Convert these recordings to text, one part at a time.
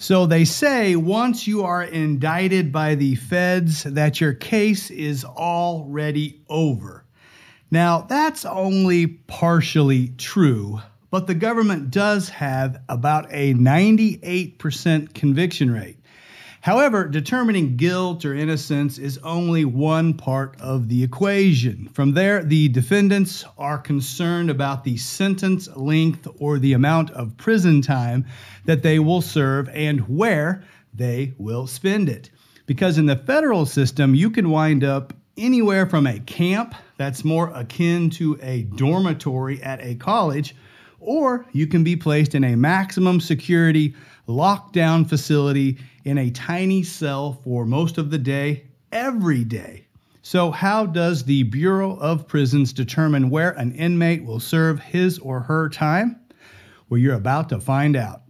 So they say once you are indicted by the feds, that your case is already over. Now, that's only partially true, but the government does have about a 98% conviction rate. However, determining guilt or innocence is only one part of the equation. From there, the defendants are concerned about the sentence length or the amount of prison time that they will serve and where they will spend it. Because in the federal system, you can wind up anywhere from a camp that's more akin to a dormitory at a college, or you can be placed in a maximum security lockdown facility in a tiny cell for most of the day, every day. So, how does the Bureau of Prisons determine where an inmate will serve his or her time? Well, you're about to find out.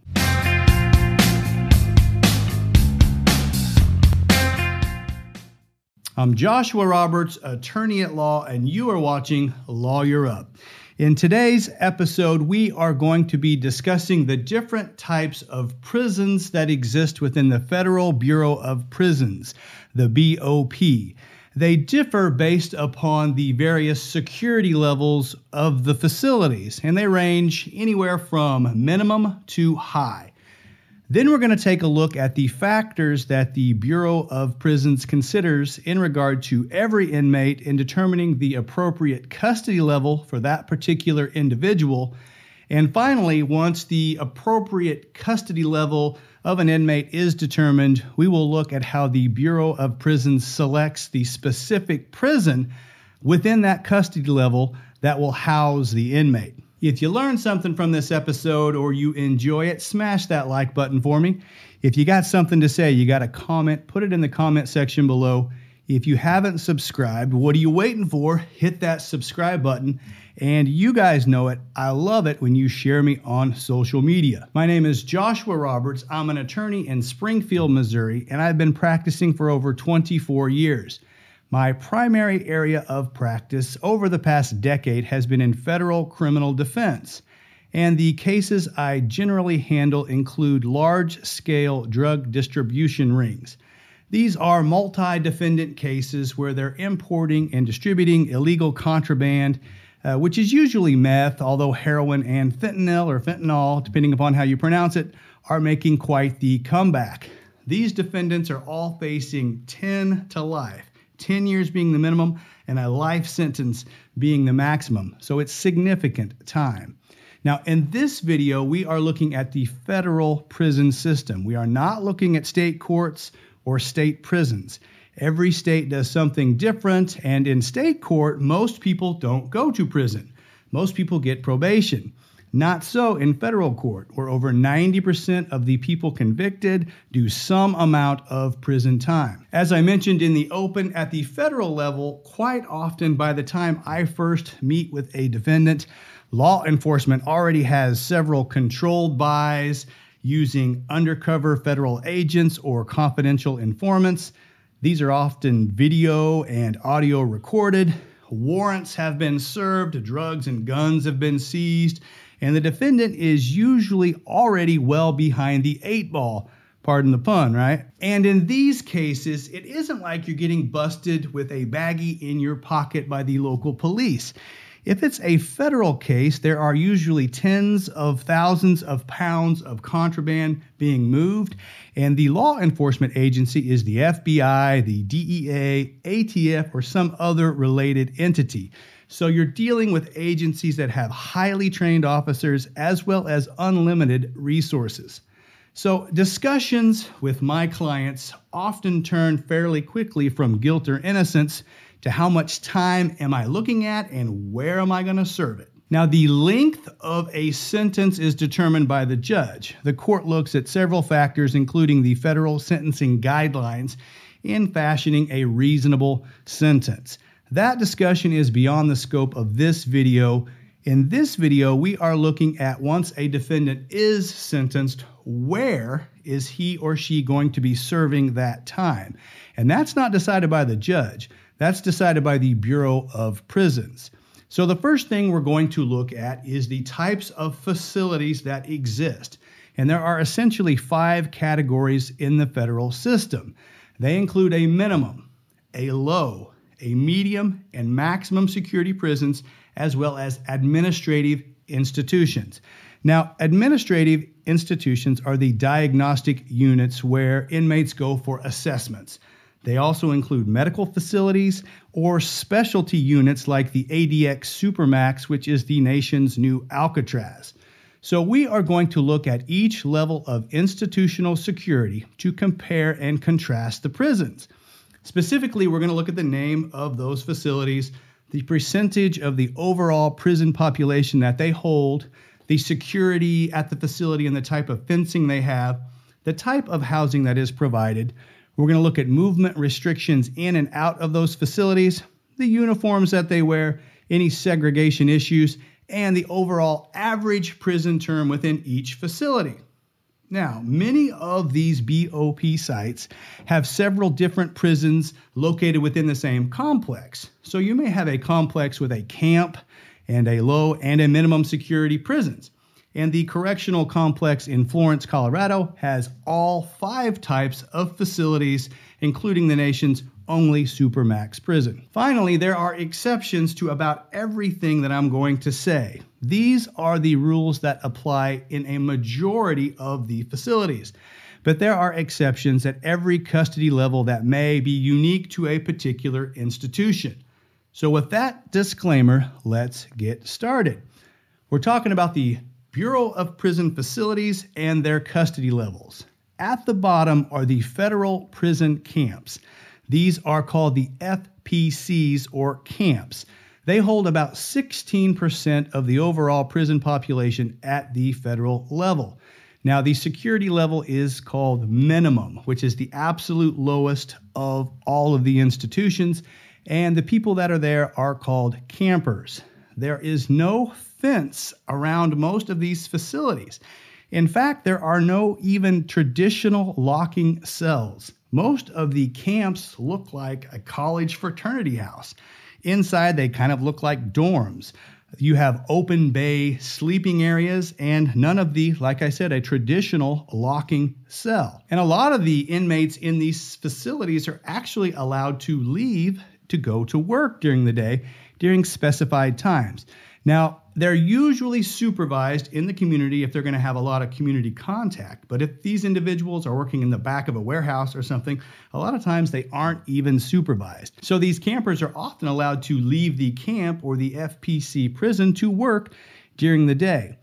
I'm Joshua Roberts, attorney at law, and you are watching Lawyer Up. In today's episode, we are going to be discussing the different types of prisons that exist within the Federal Bureau of Prisons, the BOP. They differ based upon the various security levels of the facilities, and they range anywhere from minimum to high. Then we're going to take a look at the factors that the Bureau of Prisons considers in regard to every inmate in determining the appropriate custody level for that particular individual. And finally, once the appropriate custody level of an inmate is determined, we will look at how the Bureau of Prisons selects the specific prison within that custody level that will house the inmate. If you learned something from this episode or you enjoy it, smash that like button for me. If you got something to say, you got a comment, put it in the comment section below. If you haven't subscribed, what are you waiting for? Hit that subscribe button. And you guys know it. I love it when you share me on social media. My name is Joshua Roberts. I'm an attorney in Springfield, Missouri, and I've been practicing for over 24 years. My primary area of practice over the past decade has been in federal criminal defense, and the cases I generally handle include large scale drug distribution rings. These are multi defendant cases where they're importing and distributing illegal contraband, uh, which is usually meth, although heroin and fentanyl or fentanyl, depending upon how you pronounce it, are making quite the comeback. These defendants are all facing 10 to life. 10 years being the minimum and a life sentence being the maximum. So it's significant time. Now, in this video, we are looking at the federal prison system. We are not looking at state courts or state prisons. Every state does something different, and in state court, most people don't go to prison. Most people get probation. Not so in federal court, where over 90% of the people convicted do some amount of prison time. As I mentioned in the open, at the federal level, quite often by the time I first meet with a defendant, law enforcement already has several controlled buys using undercover federal agents or confidential informants. These are often video and audio recorded. Warrants have been served, drugs and guns have been seized, and the defendant is usually already well behind the eight ball. Pardon the pun, right? And in these cases, it isn't like you're getting busted with a baggie in your pocket by the local police. If it's a federal case, there are usually tens of thousands of pounds of contraband being moved, and the law enforcement agency is the FBI, the DEA, ATF, or some other related entity. So you're dealing with agencies that have highly trained officers as well as unlimited resources. So discussions with my clients often turn fairly quickly from guilt or innocence to how much time am I looking at and where am I going to serve it. Now, the length of a sentence is determined by the judge. The court looks at several factors, including the federal sentencing guidelines, in fashioning a reasonable sentence. That discussion is beyond the scope of this video. In this video, we are looking at once a defendant is sentenced, where is he or she going to be serving that time? And that's not decided by the judge. That's decided by the Bureau of Prisons. So, the first thing we're going to look at is the types of facilities that exist. And there are essentially five categories in the federal system. They include a minimum, a low, a medium, and maximum security prisons, as well as administrative institutions. Now, administrative institutions are the diagnostic units where inmates go for assessments. They also include medical facilities or specialty units like the ADX Supermax, which is the nation's new Alcatraz. So, we are going to look at each level of institutional security to compare and contrast the prisons. Specifically, we're going to look at the name of those facilities, the percentage of the overall prison population that they hold, the security at the facility and the type of fencing they have, the type of housing that is provided. We're going to look at movement restrictions in and out of those facilities, the uniforms that they wear, any segregation issues, and the overall average prison term within each facility. Now, many of these BOP sites have several different prisons located within the same complex. So you may have a complex with a camp and a low and a minimum security prisons. And the correctional complex in Florence, Colorado has all five types of facilities, including the nation's only Supermax prison. Finally, there are exceptions to about everything that I'm going to say. These are the rules that apply in a majority of the facilities. But there are exceptions at every custody level that may be unique to a particular institution. So, with that disclaimer, let's get started. We're talking about the Bureau of Prison Facilities and their custody levels. At the bottom are the federal prison camps. These are called the FPCs or camps. They hold about 16% of the overall prison population at the federal level. Now, the security level is called minimum, which is the absolute lowest of all of the institutions, and the people that are there are called campers. There is no fence around most of these facilities. In fact, there are no even traditional locking cells. Most of the camps look like a college fraternity house. Inside, they kind of look like dorms. You have open bay sleeping areas and none of the, like I said, a traditional locking cell. And a lot of the inmates in these facilities are actually allowed to leave to go to work during the day during specified times. Now, they're usually supervised in the community if they're going to have a lot of community contact. But if these individuals are working in the back of a warehouse or something, a lot of times they aren't even supervised. So these campers are often allowed to leave the camp or the FPC prison to work during the day.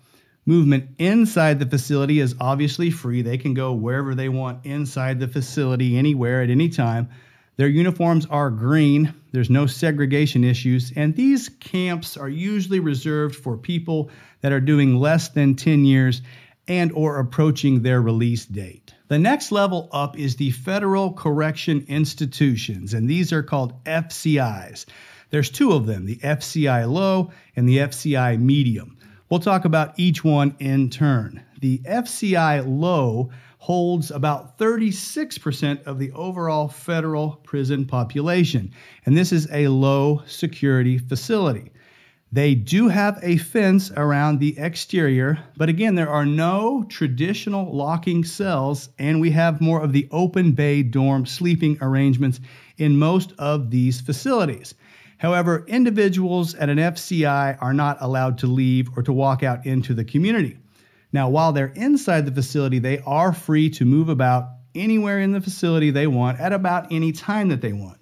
Movement inside the facility is obviously free. They can go wherever they want inside the facility, anywhere at any time. Their uniforms are green, there's no segregation issues, and these camps are usually reserved for people that are doing less than 10 years and or approaching their release date. The next level up is the Federal Correction Institutions, and these are called FCIs. There's two of them, the FCI low and the FCI medium. We'll talk about each one in turn. The FCI low holds about 36% of the overall federal prison population, and this is a low security facility. They do have a fence around the exterior, but again, there are no traditional locking cells, and we have more of the open bay dorm sleeping arrangements in most of these facilities. However, individuals at an FCI are not allowed to leave or to walk out into the community. Now, while they're inside the facility, they are free to move about anywhere in the facility they want at about any time that they want.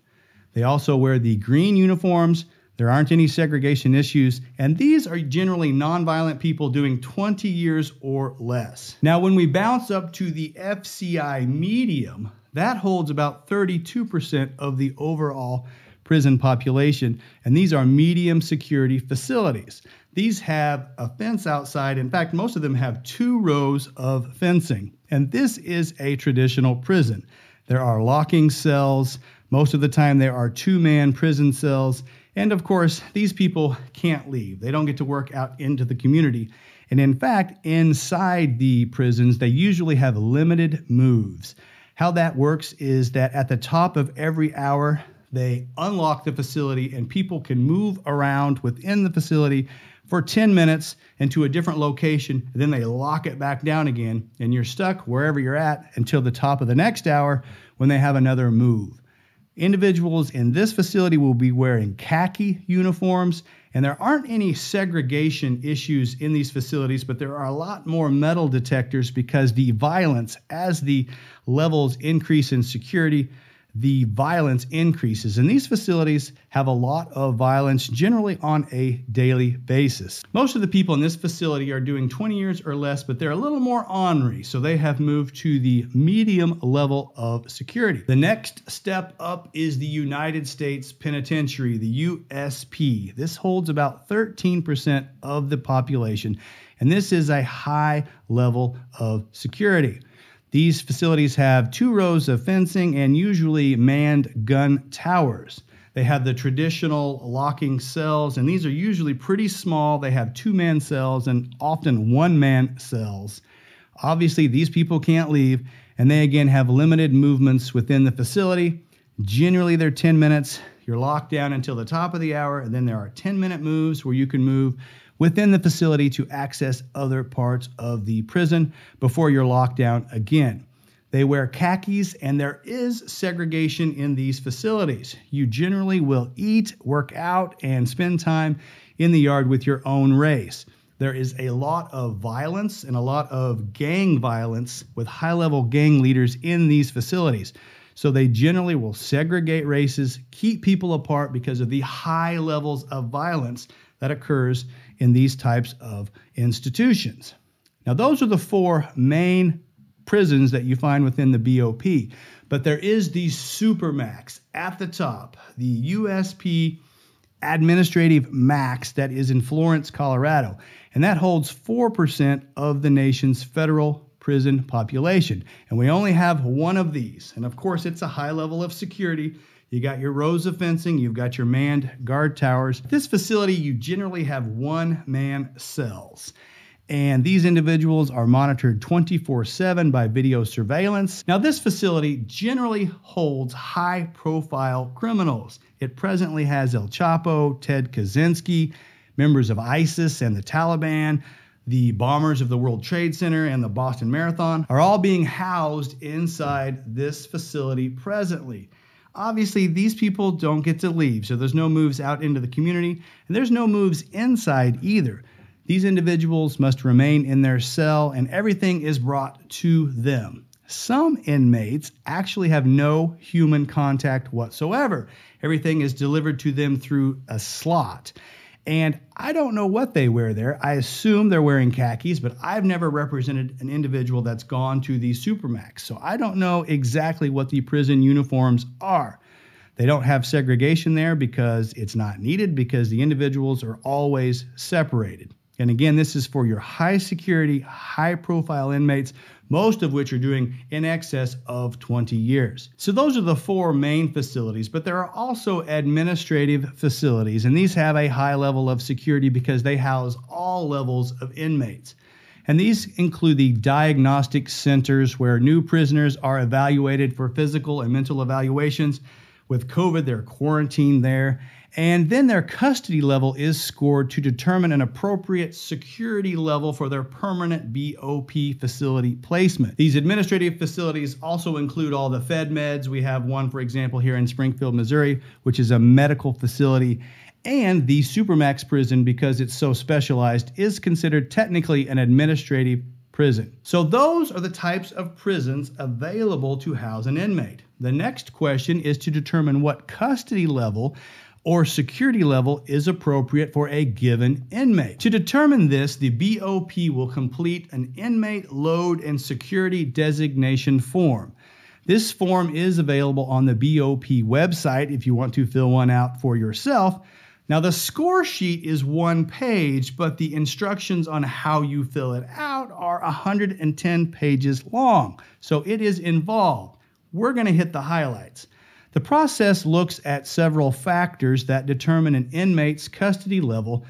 They also wear the green uniforms. There aren't any segregation issues, and these are generally nonviolent people doing 20 years or less. Now, when we bounce up to the FCI medium, that holds about 32% of the overall prison population, and these are medium security facilities. These have a fence outside. In fact, most of them have two rows of fencing. And this is a traditional prison. There are locking cells. Most of the time, there are two man prison cells. And of course, these people can't leave. They don't get to work out into the community. And in fact, inside the prisons, they usually have limited moves. How that works is that at the top of every hour, They unlock the facility and people can move around within the facility for 10 minutes into a different location. then they lock it back down again, and you're stuck wherever you're at until the top of the next hour when they have another move. Individuals in this facility will be wearing khaki uniforms, and there aren't any segregation issues in these facilities, but there are a lot more metal detectors because the violence, as the levels increase in security, the violence increases. And these facilities have a lot of violence generally on a daily basis. Most of the people in this facility are doing 20 years or less, but they're a little more ornery. So they have moved to the medium level of security. The next step up is the United States Penitentiary, the USP. This holds about 13% of the population. And this is a high level of security. These facilities have two rows of fencing and usually manned gun towers. They have the traditional locking cells, and these are usually pretty small. They have two man cells and often one man cells. Obviously, these people can't leave, and they again have limited movements within the facility. Generally, they're 10 minutes. You're locked down until the top of the hour, and then there are 10 minute moves where you can move within the facility to access other parts of the prison before you're locked down again. They wear khakis, and there is segregation in these facilities. You generally will eat, work out, and spend time in the yard with your own race. There is a lot of violence and a lot of gang violence with high level gang leaders in these facilities. So they generally will segregate races, keep people apart because of the high levels of violence that occurs in these types of institutions. Now, those are the four main prisons that you find within the BOP, but there is the Supermax at the top, the USP Administrative Max that is in Florence, Colorado, and that holds 4% of the nation's federal prison population. And we only have one of these. And of course, it's a high level of security you got your rows of fencing, you've got your manned guard towers. This facility, you generally have one man cells. And these individuals are monitored 24 7 by video surveillance. Now, this facility generally holds high profile criminals. It presently has El Chapo, Ted Kaczynski, members of ISIS and the Taliban, the bombers of the World Trade Center and the Boston Marathon are all being housed inside this facility presently. Obviously, these people don't get to leave, so there's no moves out into the community, and there's no moves inside either. These individuals must remain in their cell, and everything is brought to them. Some inmates actually have no human contact whatsoever. Everything is delivered to them through a slot. And I don't know what they wear there. I assume they're wearing khakis, but I've never represented an individual that's gone to the Supermax. So I don't know exactly what the prison uniforms are. They don't have segregation there because it's not needed because the individuals are always separated. And again, this is for your high security, high profile inmates, most of which are doing in excess of 20 years. So, those are the four main facilities, but there are also administrative facilities, and these have a high level of security because they house all levels of inmates. And these include the diagnostic centers where new prisoners are evaluated for physical and mental evaluations. With COVID, they're quarantined there. And then their custody level is scored to determine an appropriate security level for their permanent BOP facility placement. These administrative facilities also include all the Fed meds. We have one, for example, here in Springfield, Missouri, which is a medical facility. And the Supermax prison, because it's so specialized, is considered technically an administrative prison. So, those are the types of prisons available to house an inmate. The next question is to determine what custody level or security level is appropriate for a given inmate. To determine this, the BOP will complete an inmate load and security designation form. This form is available on the BOP website if you want to fill one out for yourself. Now, the score sheet is one page, but the instructions on how you fill it out are 110 pages long, so it is involved. We're going to hit the highlights. The process looks at several factors that determine an inmate's custody level,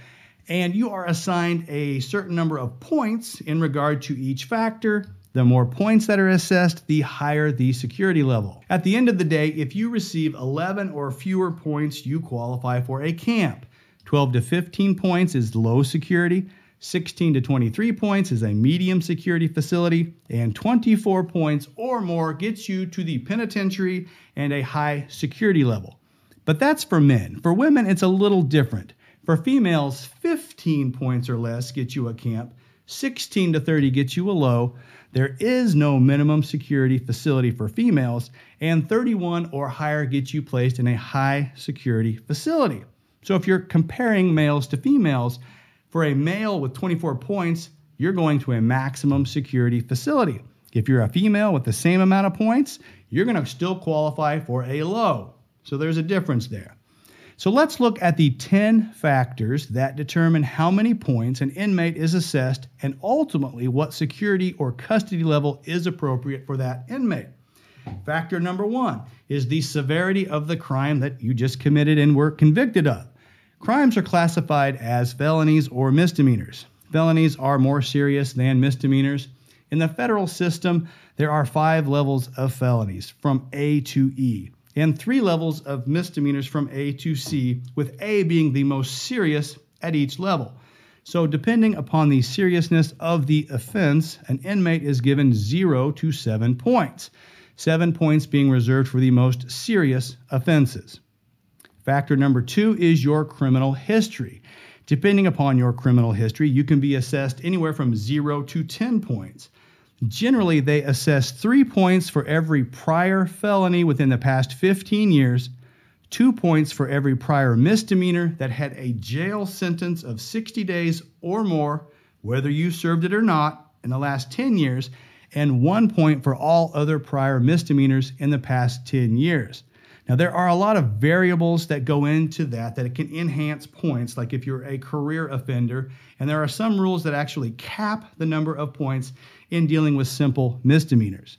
and you are assigned a certain number of points in regard to each factor. The more points that are assessed, the higher the security level. At the end of the day, if you receive 11 or fewer points, you qualify for a camp. 12 to 15 points is low security. 16 to 23 points is a medium security facility, and 24 points or more gets you to the penitentiary and a high security level. But that's for men. For women, it's a little different. For females, 15 points or less gets you a camp, 16 to 30 gets you a low. There is no minimum security facility for females, and 31 or higher gets you placed in a high security facility. So if you're comparing males to females, for a male with 24 points, you're going to a maximum security facility. If you're a female with the same amount of points, you're going to still qualify for a low. So there's a difference there. So let's look at the 10 factors that determine how many points an inmate is assessed and ultimately what security or custody level is appropriate for that inmate. Factor number one is the severity of the crime that you just committed and were convicted of. Crimes are classified as felonies or misdemeanors. Felonies are more serious than misdemeanors. In the federal system, there are five levels of felonies from A to E and three levels of misdemeanors from A to C, with A being the most serious at each level. So, depending upon the seriousness of the offense, an inmate is given zero to seven points, seven points being reserved for the most serious offenses. Factor number two is your criminal history. Depending upon your criminal history, you can be assessed anywhere from zero to 10 points. Generally, they assess three points for every prior felony within the past 15 years, two points for every prior misdemeanor that had a jail sentence of 60 days or more, whether you served it or not, in the last 10 years, and one point for all other prior misdemeanors in the past 10 years. Now, there are a lot of variables that go into that that can enhance points, like if you're a career offender, and there are some rules that actually cap the number of points in dealing with simple misdemeanors.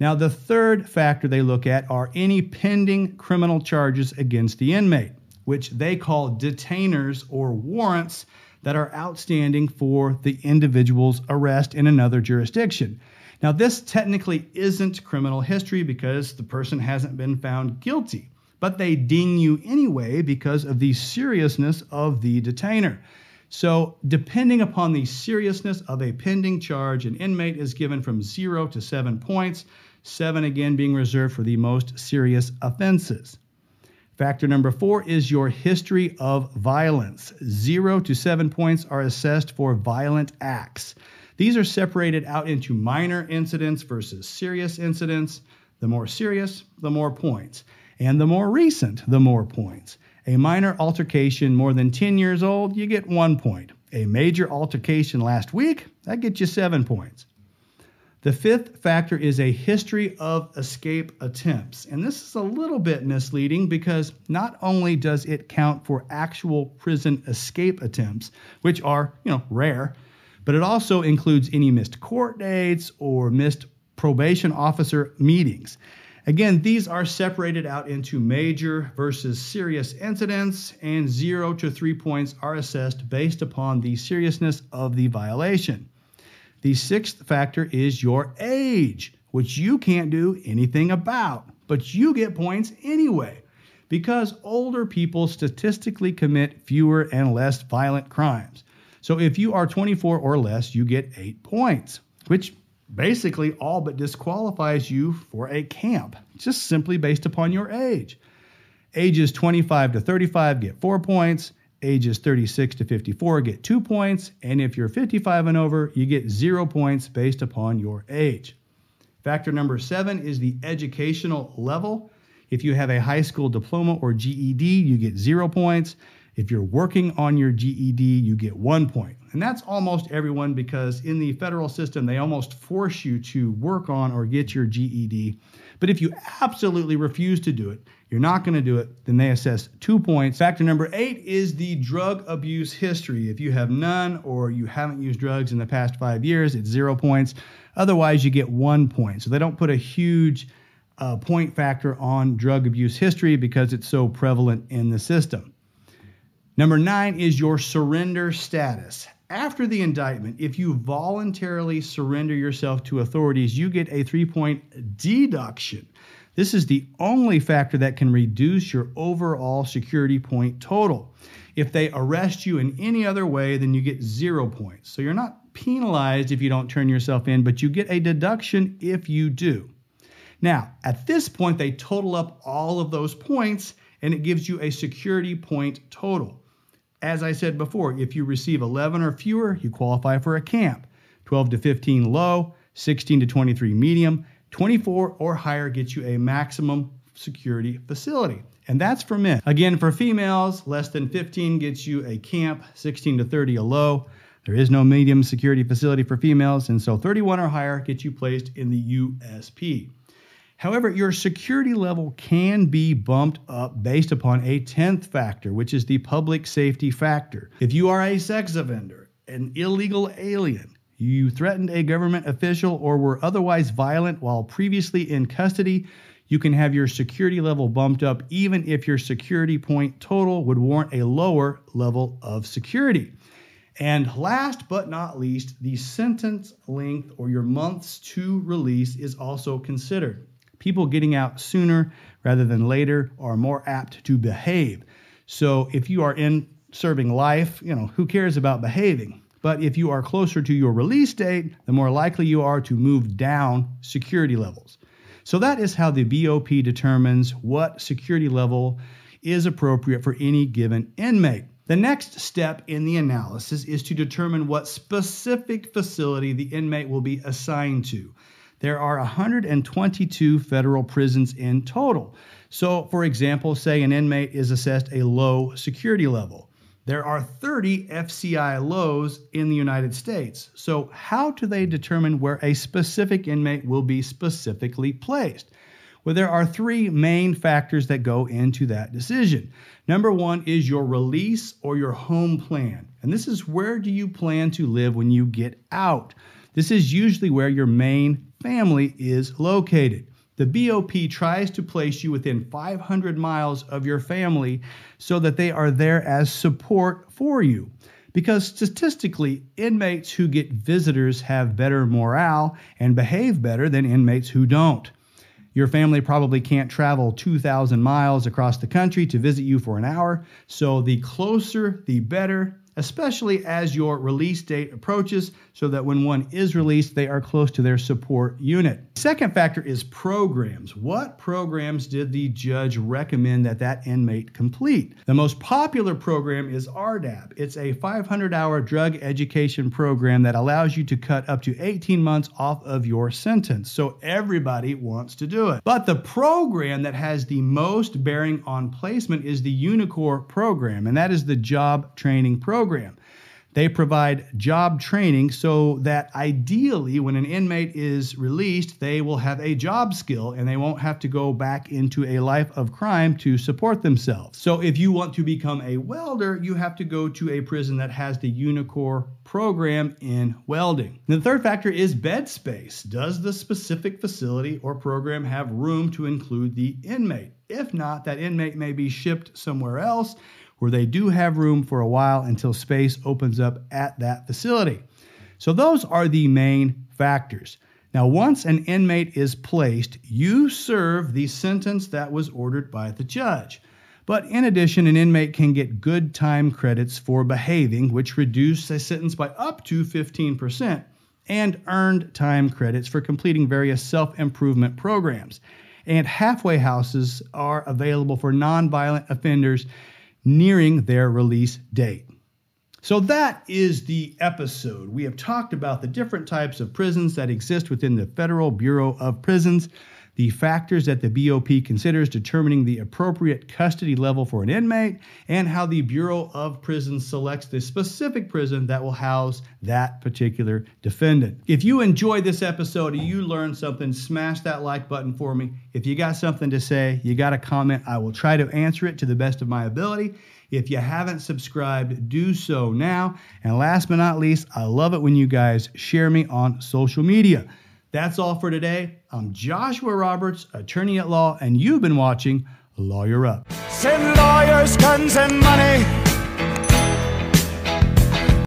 Now, the third factor they look at are any pending criminal charges against the inmate, which they call detainers or warrants that are outstanding for the individual's arrest in another jurisdiction. Now, this technically isn't criminal history because the person hasn't been found guilty, but they ding you anyway because of the seriousness of the detainer. So, depending upon the seriousness of a pending charge, an inmate is given from zero to seven points, seven again being reserved for the most serious offenses. Factor number four is your history of violence. Zero to seven points are assessed for violent acts. These are separated out into minor incidents versus serious incidents. The more serious, the more points. And the more recent, the more points. A minor altercation more than 10 years old, you get one point. A major altercation last week, that gets you seven points. The fifth factor is a history of escape attempts. And this is a little bit misleading because not only does it count for actual prison escape attempts, which are, you know, rare, but it also includes any missed court dates or missed probation officer meetings. Again, these are separated out into major versus serious incidents, and zero to three points are assessed based upon the seriousness of the violation. The sixth factor is your age, which you can't do anything about, but you get points anyway, because older people statistically commit fewer and less violent crimes. So if you are 24 or less, you get eight points, which basically all but disqualifies you for a camp, just simply based upon your age. Ages 25 to 35 get four points. Ages 36 to 54 get two points. And if you're 55 and over, you get zero points based upon your age. Factor number seven is the educational level. If you have a high school diploma or GED, you get zero points. If you're working on your GED, you get one point. And that's almost everyone because in the federal system, they almost force you to work on or get your GED. But if you absolutely refuse to do it, you're not going to do it, then they assess two points. Factor number eight is the drug abuse history. If you have none or you haven't used drugs in the past five years, it's zero points. Otherwise, you get one point. So they don't put a huge uh, point factor on drug abuse history because it's so prevalent in the system. Number nine is your surrender status. after the indictment, if you voluntarily surrender yourself to authorities, you get a three point deduction. This is the only factor that can reduce your overall security point total. If they arrest you in any other way, then you get zero points. So you're not penalized if you don't turn yourself in, but you get a deduction if you do. Now, at this point, they total up all of those points and it gives you a security point total. As I said before, if you receive 11 or fewer, you qualify for a camp. 12 to 15 low, 16 to 23 medium, 24 or higher gets you a maximum security facility. And that's for men. Again, for females, less than 15 gets you a camp, 16 to 30 a low. There is no medium security facility for females, and so 31 or higher gets you placed in the USP. However, your security level can be bumped up based upon a 10th factor, which is the public safety factor. If you are a sex offender, an illegal alien, you threatened a government official, or were otherwise violent while previously in custody, you can have your security level bumped up even if your security point total would warrant a lower level of security. And last but not least, the sentence length or your months to release is also considered people getting out sooner rather than later are more apt to behave. So if you are in serving life, you know, who cares about behaving? But if you are closer to your release date, the more likely you are to move down security levels. So that is how the BOP determines what security level is appropriate for any given inmate. The next step in the analysis is to determine what specific facility the inmate will be assigned to there are 122 federal prisons in total. So, for example, say an inmate is assessed a low security level. There are 30 FCI lows in the United States. So, how do they determine where a specific inmate will be specifically placed? Well, there are three main factors that go into that decision. Number one is your release or your home plan. And this is where do you plan to live when you get out? This is usually where your main family is located. The BOP tries to place you within 500 miles of your family so that they are there as support for you. Because statistically, inmates who get visitors have better morale and behave better than inmates who don't. Your family probably can't travel 2,000 miles across the country to visit you for an hour, so the closer, the better, especially as your release date approaches, so that when one is released, they are close to their support unit. Second factor is programs. What programs did the judge recommend that that inmate complete? The most popular program is RDAP. It's a 500 hour drug education program that allows you to cut up to 18 months off of your sentence. So everybody wants to do it. But the program that has the most bearing on placement is the UNICOR program, and that is the job training program program. They provide job training so that ideally, when an inmate is released, they will have a job skill and they won't have to go back into a life of crime to support themselves. So, if you want to become a welder, you have to go to a prison that has the Unicor program in welding. And the third factor is bed space. Does the specific facility or program have room to include the inmate? If not, that inmate may be shipped somewhere else where they do have room for a while until space opens up at that facility. So, those are the main factors. Now, once an inmate is placed, you serve the sentence that was ordered by the judge. But in addition, an inmate can get good time credits for behaving, which reduce a sentence by up to 15%, and earned time credits for completing various self improvement programs. And halfway houses are available for nonviolent offenders nearing their release date. So, that is the episode. We have talked about the different types of prisons that exist within the Federal Bureau of Prisons, the factors that the BOP considers determining the appropriate custody level for an inmate, and how the Bureau of Prisons selects the specific prison that will house that particular defendant. If you enjoyed this episode and you learned something, smash that like button for me. If you got something to say, you got a comment, I will try to answer it to the best of my ability. If you haven't subscribed, do so now. And last but not least, I love it when you guys share me on social media. That's all for today. I'm Joshua Roberts, attorney at law, and you've been watching Lawyer Up. Send lawyers, guns, and money